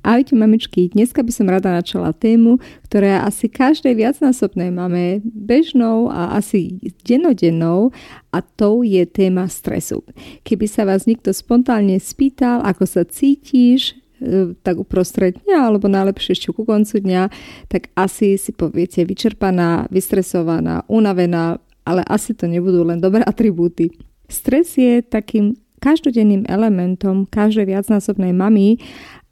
Ahojte mamičky, dneska by som rada načala tému, ktorá asi každej viacnásobnej máme bežnou a asi dennodennou a to je téma stresu. Keby sa vás niekto spontánne spýtal, ako sa cítiš, e, tak uprostred dňa alebo najlepšie ešte ku koncu dňa, tak asi si poviete vyčerpaná, vystresovaná, unavená, ale asi to nebudú len dobré atribúty. Stres je takým každodenným elementom každej viacnásobnej mamy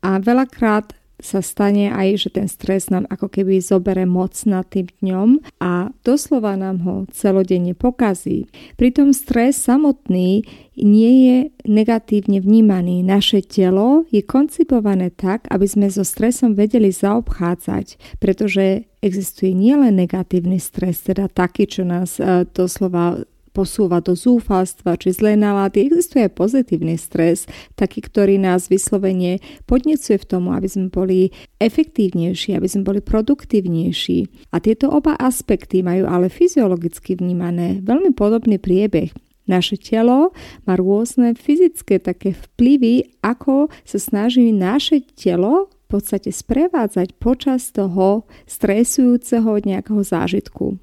a veľakrát sa stane aj, že ten stres nám ako keby zobere moc nad tým dňom a doslova nám ho celodenne pokazí. Pritom stres samotný nie je negatívne vnímaný. Naše telo je koncipované tak, aby sme so stresom vedeli zaobchádzať, pretože existuje nielen negatívny stres, teda taký, čo nás e, doslova posúva do zúfalstva či zlé nálady. Existuje pozitívny stres, taký, ktorý nás vyslovene podnecuje v tomu, aby sme boli efektívnejší, aby sme boli produktívnejší. A tieto oba aspekty majú ale fyziologicky vnímané veľmi podobný priebeh. Naše telo má rôzne fyzické také vplyvy, ako sa snaží naše telo v podstate sprevádzať počas toho stresujúceho nejakého zážitku.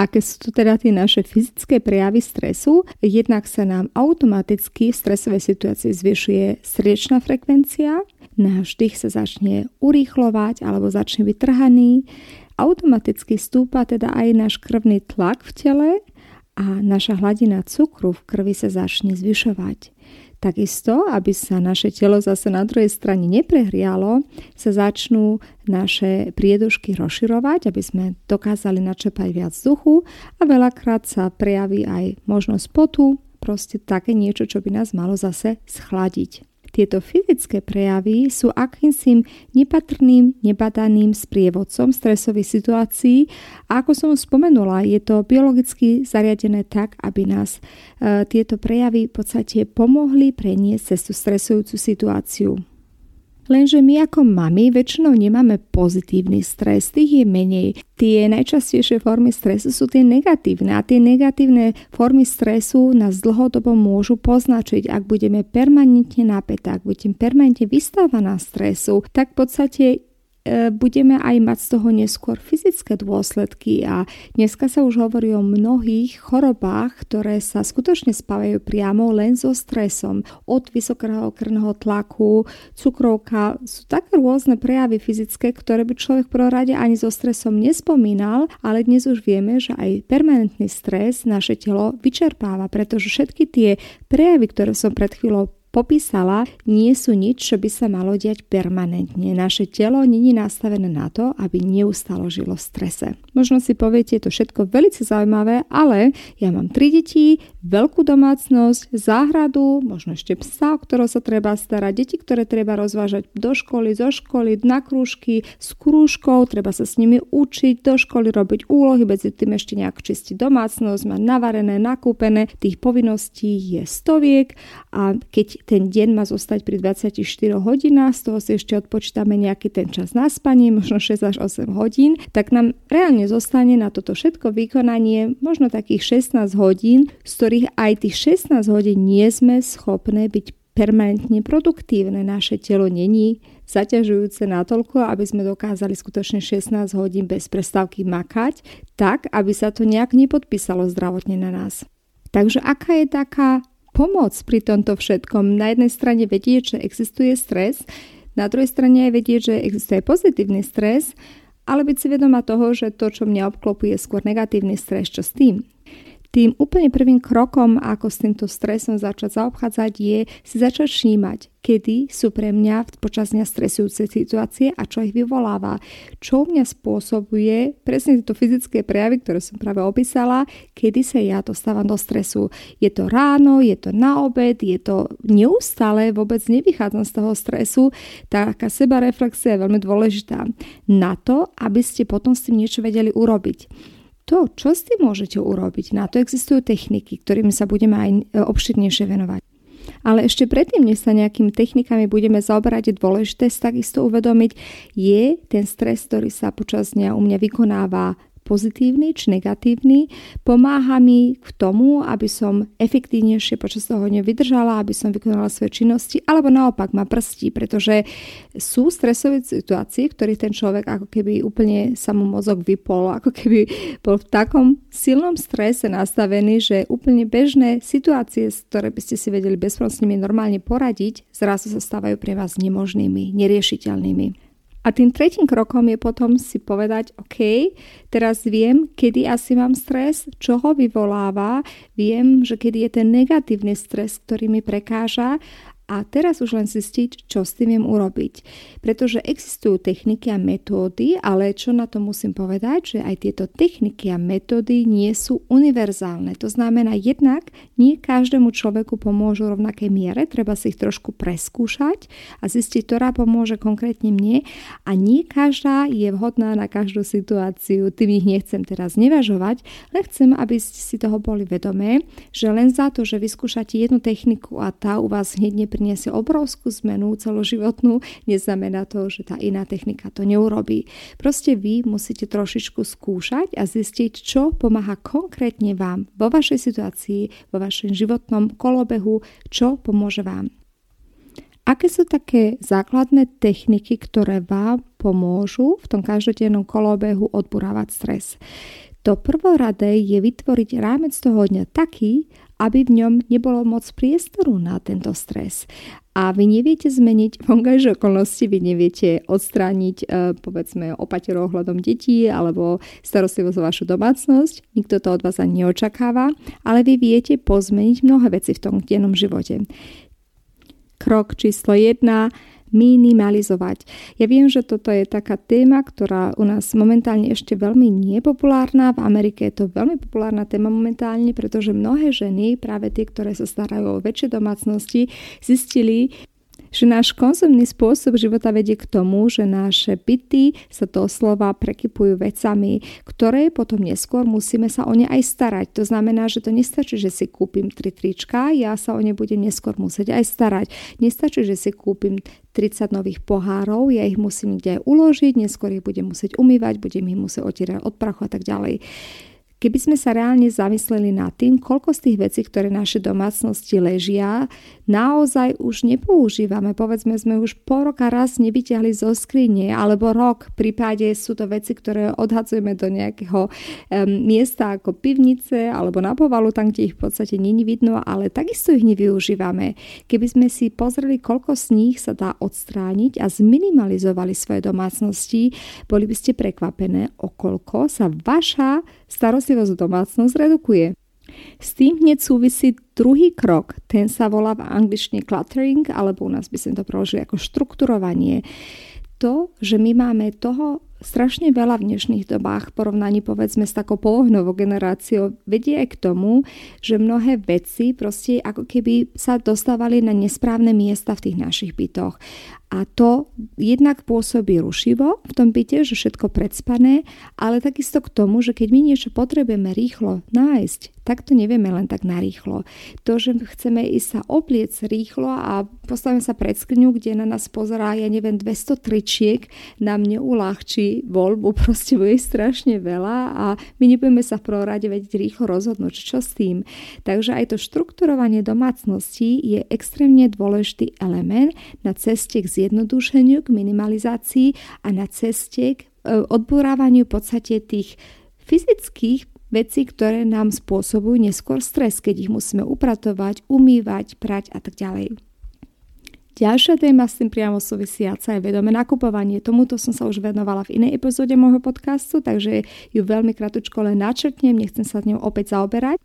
Aké sú to teda tie naše fyzické prejavy stresu? Jednak sa nám automaticky v stresovej situácii zvyšuje srdečná frekvencia, náš dých sa začne urýchlovať alebo začne byť trhaný, automaticky stúpa teda aj náš krvný tlak v tele a naša hladina cukru v krvi sa začne zvyšovať. Takisto, aby sa naše telo zase na druhej strane neprehrialo, sa začnú naše priedušky rozširovať, aby sme dokázali načepať viac vzduchu a veľakrát sa prejaví aj možnosť potu, proste také niečo, čo by nás malo zase schladiť. Tieto fyzické prejavy sú akýmsi nepatrným, nebadaným sprievodcom stresových situácií a ako som spomenula, je to biologicky zariadené tak, aby nás e, tieto prejavy v podstate pomohli preniesť cez tú stresujúcu situáciu. Lenže my ako mami väčšinou nemáme pozitívny stres, tých je menej. Tie najčastejšie formy stresu sú tie negatívne. A tie negatívne formy stresu nás dlhodobo môžu poznačiť, ak budeme permanentne napätá, ak budeme permanentne vystávaná stresu, tak v podstate budeme aj mať z toho neskôr fyzické dôsledky a dneska sa už hovorí o mnohých chorobách, ktoré sa skutočne spávajú priamo len so stresom. Od vysokého krvného tlaku, cukrovka, sú také rôzne prejavy fyzické, ktoré by človek v rade ani so stresom nespomínal, ale dnes už vieme, že aj permanentný stres naše telo vyčerpáva, pretože všetky tie prejavy, ktoré som pred chvíľou popísala, nie sú nič, čo by sa malo diať permanentne. Naše telo není nastavené na to, aby neustalo žilo v strese. Možno si poviete, je to všetko veľmi zaujímavé, ale ja mám tri deti, veľkú domácnosť, záhradu, možno ešte psa, o ktorého sa treba starať, deti, ktoré treba rozvážať do školy, zo školy, na krúžky, s krúžkou, treba sa s nimi učiť, do školy robiť úlohy, medzi tým ešte nejak čistiť domácnosť, mať navarené, nakúpené, tých povinností je stoviek a keď ten deň má zostať pri 24 hodinách, z toho si ešte odpočítame nejaký ten čas na spanie, možno 6 až 8 hodín, tak nám reálne zostane na toto všetko vykonanie možno takých 16 hodín, z ktorých aj tých 16 hodín nie sme schopné byť permanentne produktívne. Naše telo není zaťažujúce natoľko, aby sme dokázali skutočne 16 hodín bez prestávky makať, tak, aby sa to nejak nepodpísalo zdravotne na nás. Takže aká je taká pomôcť pri tomto všetkom. Na jednej strane vedieť, že existuje stres, na druhej strane aj vedieť, že existuje pozitívny stres, ale byť si vedomá toho, že to, čo mňa obklopuje, je skôr negatívny stres, čo s tým. Tým úplne prvým krokom, ako s týmto stresom začať zaobchádzať, je si začať všímať, kedy sú pre mňa počas dňa stresujúce situácie a čo ich vyvoláva. Čo mňa spôsobuje presne tieto fyzické prejavy, ktoré som práve opísala, kedy sa ja dostávam do stresu. Je to ráno, je to na obed, je to neustále, vôbec nevychádzam z toho stresu. Taká sebareflexia je veľmi dôležitá na to, aby ste potom s tým niečo vedeli urobiť to, čo s tým môžete urobiť, na to existujú techniky, ktorými sa budeme aj e, obširnejšie venovať. Ale ešte predtým, než sa nejakými technikami budeme zaoberať, je dôležité takisto uvedomiť, je ten stres, ktorý sa počas dňa u mňa vykonáva pozitívny či negatívny, pomáha mi k tomu, aby som efektívnejšie počas toho nevydržala, aby som vykonala svoje činnosti, alebo naopak ma prstí, pretože sú stresové situácie, v ktorých ten človek ako keby úplne sa mu mozog vypol, ako keby bol v takom silnom strese nastavený, že úplne bežné situácie, ktoré by ste si vedeli bezprostredne normálne poradiť, zrazu sa stávajú pre vás nemožnými, neriešiteľnými. A tým tretím krokom je potom si povedať, OK, teraz viem, kedy asi mám stres, čo ho vyvoláva, viem, že kedy je ten negatívny stres, ktorý mi prekáža a teraz už len zistiť, čo s tým viem urobiť. Pretože existujú techniky a metódy, ale čo na to musím povedať, že aj tieto techniky a metódy nie sú univerzálne. To znamená, jednak nie každému človeku pomôžu rovnaké miere, treba si ich trošku preskúšať a zistiť, ktorá pomôže konkrétne mne a nie každá je vhodná na každú situáciu. Tým ich nechcem teraz nevažovať, len chcem, aby ste si toho boli vedomé, že len za to, že vyskúšate jednu techniku a tá u vás hneď priniesie obrovskú zmenu celoživotnú, neznamená to, že tá iná technika to neurobí. Proste vy musíte trošičku skúšať a zistiť, čo pomáha konkrétne vám vo vašej situácii, vo vašom životnom kolobehu, čo pomôže vám. Aké sú také základné techniky, ktoré vám pomôžu v tom každodennom kolobehu odburávať stres? To prvoradé je vytvoriť rámec toho dňa taký, aby v ňom nebolo moc priestoru na tento stres. A vy neviete zmeniť vonkajšie okolnosti, vy neviete odstrániť e, povedzme opaterov ohľadom detí alebo starostlivosť o vašu domácnosť. Nikto to od vás ani neočakáva, ale vy viete pozmeniť mnohé veci v tom dennom živote. Krok číslo 1 minimalizovať. Ja viem, že toto je taká téma, ktorá u nás momentálne ešte veľmi nepopulárna. V Amerike je to veľmi populárna téma momentálne, pretože mnohé ženy, práve tie, ktoré sa starajú o väčšie domácnosti, zistili, že náš konzumný spôsob života vedie k tomu, že naše byty sa doslova prekypujú vecami, ktoré potom neskôr musíme sa o ne aj starať. To znamená, že to nestačí, že si kúpim tri trička, ja sa o ne budem neskôr musieť aj starať. Nestačí, že si kúpim 30 nových pohárov, ja ich musím kde aj uložiť, neskôr ich budem musieť umývať, budem ich musieť otierať od prachu a tak ďalej. Keby sme sa reálne zamysleli nad tým, koľko z tých vecí, ktoré naše domácnosti ležia, naozaj už nepoužívame. Povedzme, sme už po roka raz nevyťahli zo skrine, alebo rok. V prípade sú to veci, ktoré odhadzujeme do nejakého um, miesta ako pivnice alebo na povalu, tam, kde ich v podstate není vidno, ale takisto ich nevyužívame. Keby sme si pozreli, koľko z nich sa dá odstrániť a zminimalizovali svoje domácnosti, boli by ste prekvapené, o koľko sa vaša starostlivosť domácnosť redukuje. S tým hneď súvisí druhý krok, ten sa volá v angličtine cluttering, alebo u nás by sme to preložili ako štrukturovanie. To, že my máme toho strašne veľa v dnešných dobách v porovnaní povedzme s takou polohnovou generáciou vedie aj k tomu, že mnohé veci proste ako keby sa dostávali na nesprávne miesta v tých našich bytoch. A to jednak pôsobí rušivo v tom byte, že všetko predspané, ale takisto k tomu, že keď my niečo potrebujeme rýchlo nájsť, tak to nevieme len tak narýchlo. To, že chceme ísť sa obliec rýchlo a postavíme sa pred skňu, kde na nás pozerá, ja neviem, 200 tričiek, nám neulahčí voľbu, proste bude strašne veľa a my nebudeme sa v prvom rade vedieť rýchlo rozhodnúť, čo s tým. Takže aj to štrukturovanie domácnosti je extrémne dôležitý element na ceste k zjednodušeniu, k minimalizácii a na ceste k e, odburávaniu v podstate tých fyzických veci, ktoré nám spôsobujú neskôr stres, keď ich musíme upratovať, umývať, prať a tak ďalej. Ďalšia téma s tým priamo súvisiaca je vedomé nakupovanie. Tomuto som sa už venovala v inej epizóde môjho podcastu, takže ju veľmi kratučko len načrtnem, nechcem sa ňou opäť zaoberať.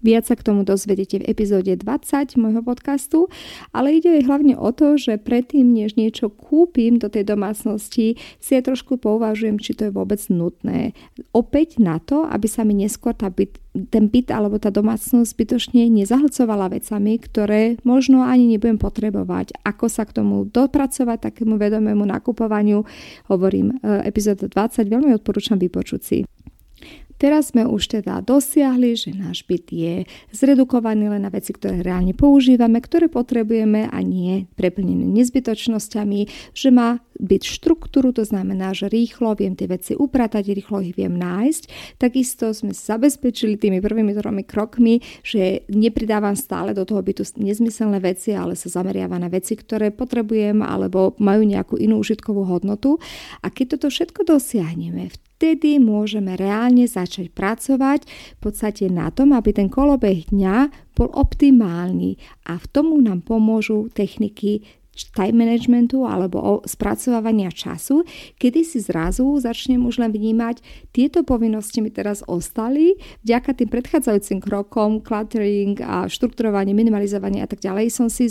Viac sa k tomu dozvedete v epizóde 20 môjho podcastu, ale ide hlavne o to, že predtým, než niečo kúpim do tej domácnosti, si ja trošku pouvažujem, či to je vôbec nutné. Opäť na to, aby sa mi neskôr tá byt, ten byt alebo tá domácnosť zbytočne nezahlcovala vecami, ktoré možno ani nebudem potrebovať. Ako sa k tomu dopracovať, takému vedomému nakupovaniu, hovorím e, epizóda 20, veľmi odporúčam vypočuť si. Teraz sme už teda dosiahli, že náš byt je zredukovaný len na veci, ktoré reálne používame, ktoré potrebujeme a nie preplnené nezbytočnosťami, že má byť štruktúru, to znamená, že rýchlo viem tie veci upratať, rýchlo ich viem nájsť. Takisto sme zabezpečili tými prvými tromi krokmi, že nepridávam stále do toho bytu nezmyselné veci, ale sa zameriava na veci, ktoré potrebujem alebo majú nejakú inú užitkovú hodnotu. A keď toto všetko dosiahneme, vtedy môžeme reálne začať pracovať v podstate na tom, aby ten kolobeh dňa bol optimálny. A v tomu nám pomôžu techniky time managementu alebo spracovávania času, kedy si zrazu začnem už len vnímať, tieto povinnosti mi teraz ostali, vďaka tým predchádzajúcim krokom, cluttering a štrukturovanie, minimalizovanie a tak ďalej, som si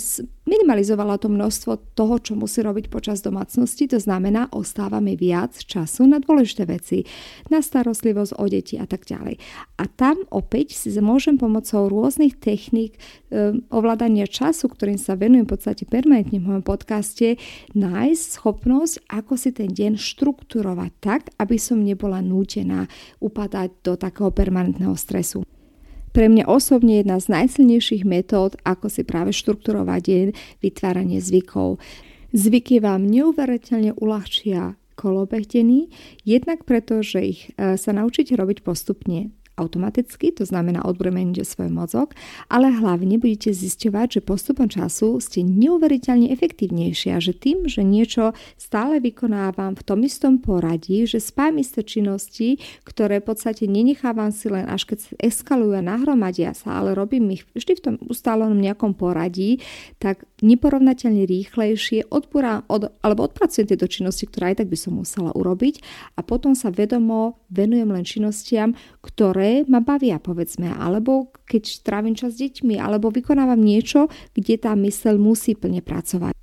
minimalizovala to množstvo toho, čo musí robiť počas domácnosti, to znamená, ostáva mi viac času na dôležité veci, na starostlivosť o deti a tak ďalej. A tam opäť si môžem pomocou rôznych techník e, ovládania času, ktorým sa venujem v podstate permanentne v mojom podcaste, nájsť schopnosť, ako si ten deň štrukturovať tak, aby som nebola nútená upadať do takého permanentného stresu. Pre mňa osobne jedna z najsilnejších metód, ako si práve štrukturovať deň, vytváranie zvykov. Zvyky vám neuveriteľne uľahčia kolobeh denný, jednak preto, že ich e, sa naučíte robiť postupne automaticky, to znamená odbremeníte svoj mozog, ale hlavne budete zisťovať, že postupom času ste neuveriteľne efektívnejšie a že tým, že niečo stále vykonávam v tom istom poradí, že spájam isté činnosti, ktoré v podstate nenechávam si len až keď eskalujú a nahromadia sa, ale robím ich vždy v tom ustálenom nejakom poradí, tak neporovnateľne rýchlejšie odpúra, od, alebo odpracujem tieto činnosti, ktoré aj tak by som musela urobiť a potom sa vedomo venujem len činnostiam, ktoré ma bavia, povedzme, alebo keď trávim čas s deťmi, alebo vykonávam niečo, kde tá mysel musí plne pracovať.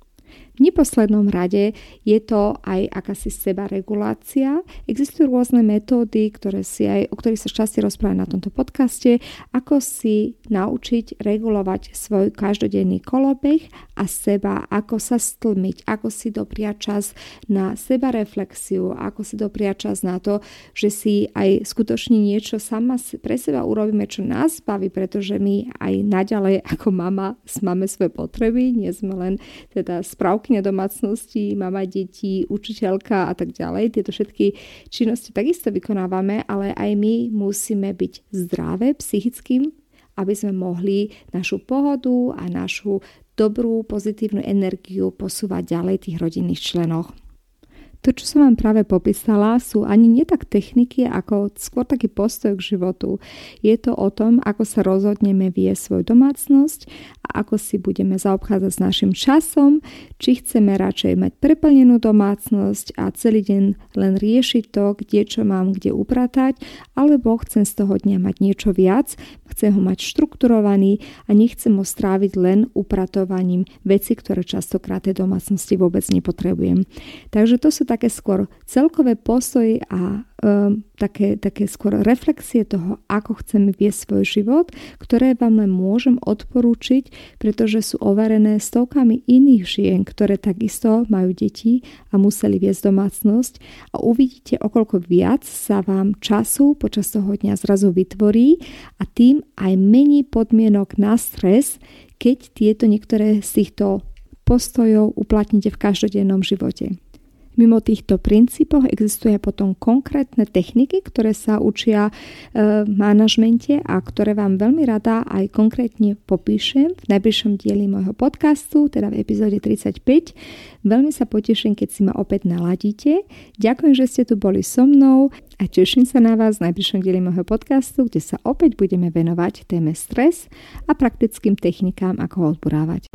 V neposlednom rade je to aj akási sebaregulácia. Existujú rôzne metódy, ktoré si aj, o ktorých sa časti rozpráva na tomto podcaste, ako si naučiť regulovať svoj každodenný kolobeh a seba, ako sa stlmiť, ako si dopriať čas na seba reflexiu, ako si dopriať čas na to, že si aj skutočne niečo sama pre seba urobíme, čo nás baví, pretože my aj naďalej ako mama máme svoje potreby, nie sme len teda správky správkyňa domácnosti, mama detí, učiteľka a tak ďalej. Tieto všetky činnosti takisto vykonávame, ale aj my musíme byť zdravé psychickým, aby sme mohli našu pohodu a našu dobrú pozitívnu energiu posúvať ďalej tých rodinných členoch. To, čo som vám práve popísala, sú ani nie tak techniky, ako skôr taký postoj k životu. Je to o tom, ako sa rozhodneme viesť svoju domácnosť a ako si budeme zaobchádzať s našim časom, či chceme radšej mať preplnenú domácnosť a celý deň len riešiť to, kde čo mám kde upratať, alebo chcem z toho dňa mať niečo viac, chcem ho mať štrukturovaný a nechcem ho stráviť len upratovaním veci, ktoré častokrát tej domácnosti vôbec nepotrebujem. Takže to sú také skôr celkové postoji a um, také, také skôr reflexie toho, ako chceme viesť svoj život, ktoré vám len môžem odporúčiť, pretože sú overené stovkami iných žien, ktoré takisto majú deti a museli viesť domácnosť a uvidíte, okoľko viac sa vám času počas toho dňa zrazu vytvorí a tým aj mení podmienok na stres, keď tieto niektoré z týchto postojov uplatníte v každodennom živote. Mimo týchto princípov existuje potom konkrétne techniky, ktoré sa učia e, v manažmente a ktoré vám veľmi rada aj konkrétne popíšem v najbližšom dieli môjho podcastu, teda v epizóde 35. Veľmi sa poteším, keď si ma opäť naladíte. Ďakujem, že ste tu boli so mnou a teším sa na vás v najbližšom dieli môjho podcastu, kde sa opäť budeme venovať téme stres a praktickým technikám, ako ho odburávať.